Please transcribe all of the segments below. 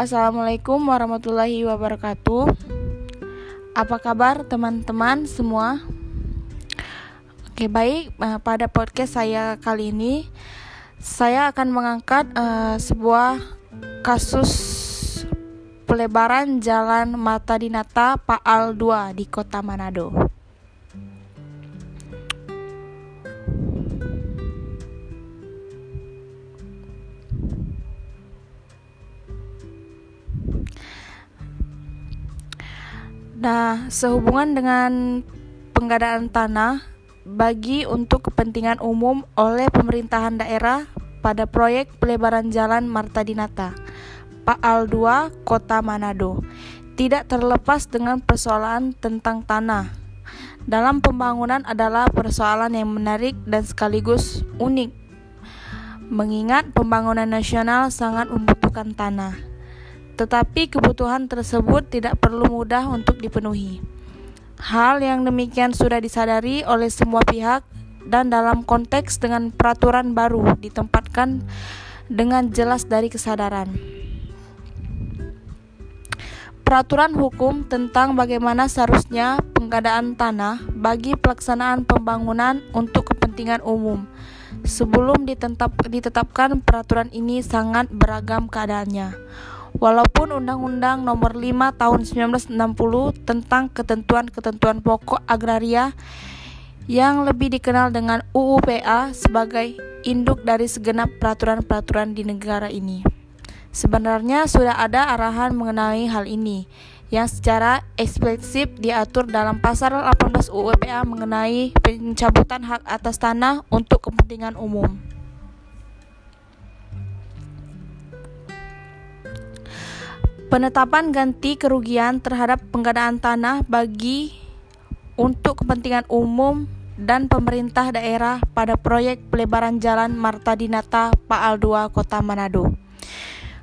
Assalamualaikum warahmatullahi wabarakatuh. Apa kabar teman-teman semua? Oke, baik. Eh, pada podcast saya kali ini, saya akan mengangkat uh, sebuah kasus pelebaran jalan Mata Dinata Paal 2 di Kota Manado. Nah, sehubungan dengan penggadaan tanah bagi untuk kepentingan umum oleh pemerintahan daerah pada proyek pelebaran jalan Marta Dinata, Paal 2, Kota Manado. Tidak terlepas dengan persoalan tentang tanah. Dalam pembangunan adalah persoalan yang menarik dan sekaligus unik. Mengingat pembangunan nasional sangat membutuhkan tanah tetapi kebutuhan tersebut tidak perlu mudah untuk dipenuhi. Hal yang demikian sudah disadari oleh semua pihak dan dalam konteks dengan peraturan baru ditempatkan dengan jelas dari kesadaran. Peraturan hukum tentang bagaimana seharusnya penggadaan tanah bagi pelaksanaan pembangunan untuk kepentingan umum. Sebelum ditetap, ditetapkan peraturan ini sangat beragam keadaannya. Walaupun Undang-Undang Nomor 5 Tahun 1960 tentang ketentuan-ketentuan pokok agraria yang lebih dikenal dengan UUPA sebagai induk dari segenap peraturan-peraturan di negara ini. Sebenarnya sudah ada arahan mengenai hal ini yang secara eksplisit diatur dalam pasal 18 UUPA mengenai pencabutan hak atas tanah untuk kepentingan umum. Penetapan ganti kerugian terhadap penggadaan tanah bagi untuk kepentingan umum dan pemerintah daerah pada proyek pelebaran jalan Marta Dinata Paal 2 Kota Manado.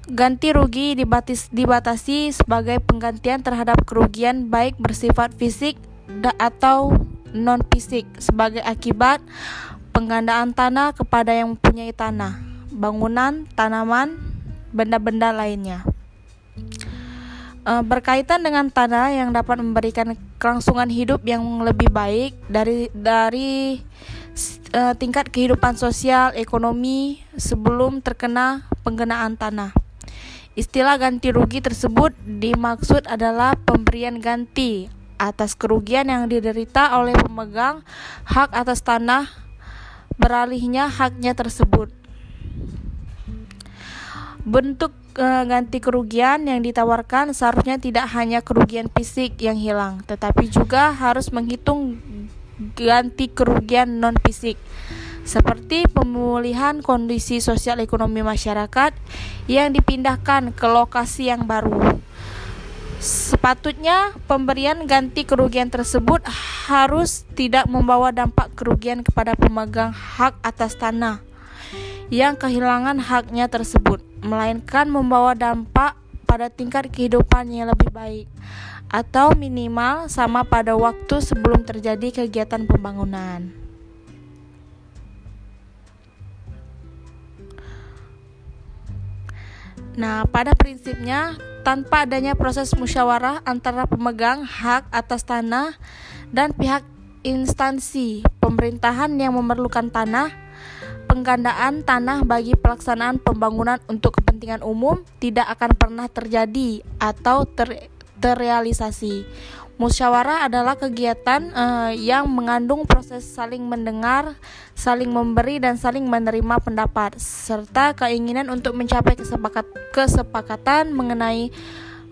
Ganti rugi dibatis, dibatasi sebagai penggantian terhadap kerugian baik bersifat fisik atau non fisik sebagai akibat penggandaan tanah kepada yang mempunyai tanah, bangunan, tanaman, benda-benda lainnya. Uh, berkaitan dengan tanah yang dapat memberikan kelangsungan hidup yang lebih baik dari dari uh, tingkat kehidupan sosial ekonomi sebelum terkena penggunaan tanah. Istilah ganti rugi tersebut dimaksud adalah pemberian ganti atas kerugian yang diderita oleh pemegang hak atas tanah beralihnya haknya tersebut. Bentuk ganti kerugian yang ditawarkan seharusnya tidak hanya kerugian fisik yang hilang, tetapi juga harus menghitung ganti kerugian non fisik seperti pemulihan kondisi sosial ekonomi masyarakat yang dipindahkan ke lokasi yang baru. Sepatutnya pemberian ganti kerugian tersebut harus tidak membawa dampak kerugian kepada pemegang hak atas tanah yang kehilangan haknya tersebut melainkan membawa dampak pada tingkat kehidupan yang lebih baik atau minimal sama pada waktu sebelum terjadi kegiatan pembangunan. Nah, pada prinsipnya, tanpa adanya proses musyawarah antara pemegang hak atas tanah dan pihak instansi pemerintahan yang memerlukan tanah, penggandaan tanah bagi pelaksanaan pembangunan untuk kepentingan umum tidak akan pernah terjadi atau ter terrealisasi. Musyawarah adalah kegiatan uh, yang mengandung proses saling mendengar, saling memberi dan saling menerima pendapat serta keinginan untuk mencapai kesepakat kesepakatan mengenai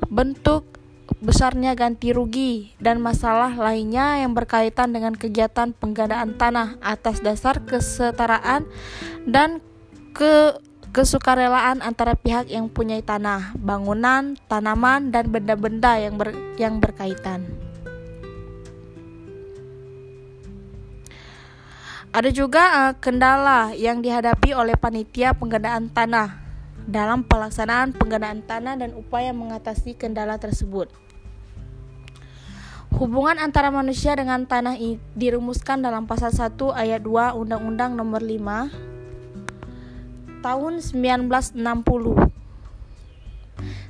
bentuk besarnya ganti rugi dan masalah lainnya yang berkaitan dengan kegiatan penggandaan tanah atas dasar kesetaraan dan ke kesukarelaan antara pihak yang punya tanah, bangunan, tanaman dan benda-benda yang ber, yang berkaitan. Ada juga uh, kendala yang dihadapi oleh panitia penggandaan tanah dalam pelaksanaan penggandaan tanah dan upaya mengatasi kendala tersebut. Hubungan antara manusia dengan tanah dirumuskan dalam pasal 1 ayat 2 Undang-Undang Nomor 5 tahun 1960.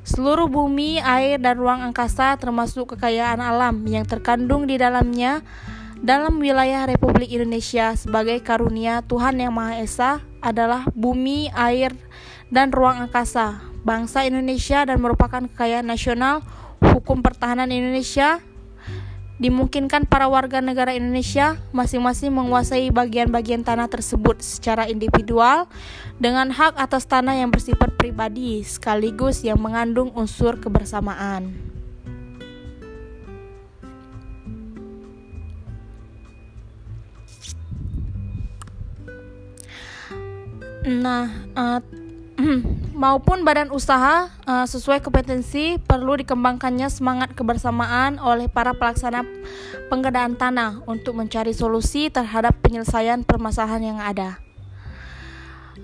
Seluruh bumi, air, dan ruang angkasa termasuk kekayaan alam yang terkandung di dalamnya dalam wilayah Republik Indonesia sebagai karunia Tuhan Yang Maha Esa adalah bumi, air, dan ruang angkasa bangsa Indonesia dan merupakan kekayaan nasional hukum pertahanan Indonesia dimungkinkan para warga negara Indonesia masing-masing menguasai bagian-bagian tanah tersebut secara individual dengan hak atas tanah yang bersifat pribadi sekaligus yang mengandung unsur kebersamaan. Nah, uh, maupun badan usaha uh, sesuai kompetensi perlu dikembangkannya semangat kebersamaan oleh para pelaksana penggedaan tanah untuk mencari solusi terhadap penyelesaian permasalahan yang ada.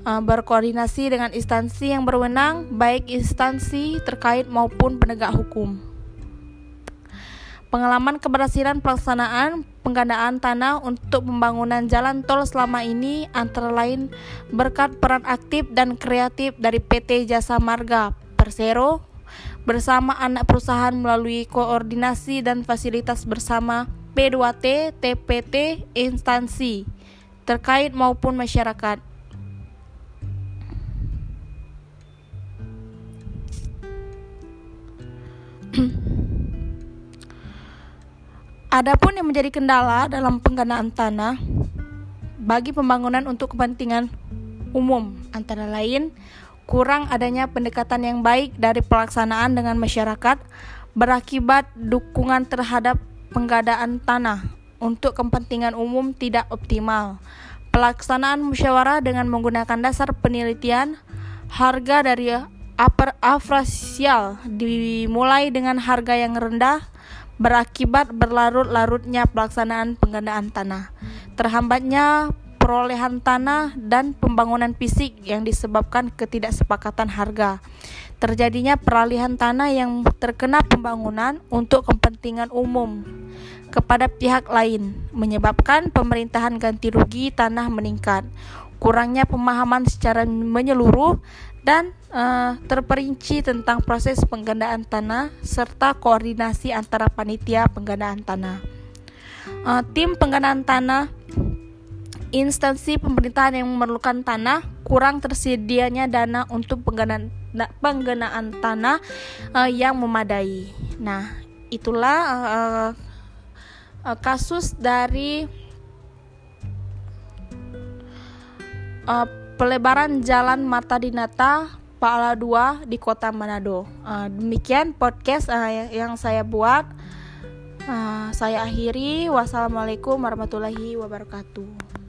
Uh, berkoordinasi dengan instansi yang berwenang, baik instansi terkait maupun penegak hukum. Pengalaman keberhasilan pelaksanaan penggandaan tanah untuk pembangunan jalan tol selama ini antara lain berkat peran aktif dan kreatif dari PT Jasa Marga Persero bersama anak perusahaan melalui koordinasi dan fasilitas bersama P2T, TPT, instansi terkait maupun masyarakat. Adapun yang menjadi kendala dalam penggandaan tanah bagi pembangunan untuk kepentingan umum antara lain kurang adanya pendekatan yang baik dari pelaksanaan dengan masyarakat berakibat dukungan terhadap penggadaan tanah untuk kepentingan umum tidak optimal. Pelaksanaan musyawarah dengan menggunakan dasar penelitian harga dari upper afrasial dimulai dengan harga yang rendah berakibat berlarut-larutnya pelaksanaan penggandaan tanah, terhambatnya perolehan tanah dan pembangunan fisik yang disebabkan ketidaksepakatan harga. Terjadinya peralihan tanah yang terkena pembangunan untuk kepentingan umum kepada pihak lain, menyebabkan pemerintahan ganti rugi tanah meningkat. Kurangnya pemahaman secara menyeluruh dan uh, terperinci tentang proses penggandaan tanah serta koordinasi antara panitia penggandaan tanah. Uh, tim penggandaan tanah instansi pemerintahan yang memerlukan tanah kurang tersedianya dana untuk penggandaan penggunaan tanah uh, yang memadai. Nah, itulah uh, uh, kasus dari uh, pelebaran Jalan Mata Dinata Paala 2 di Kota Manado. Uh, demikian podcast uh, yang saya buat. Uh, saya akhiri. Wassalamualaikum warahmatullahi wabarakatuh.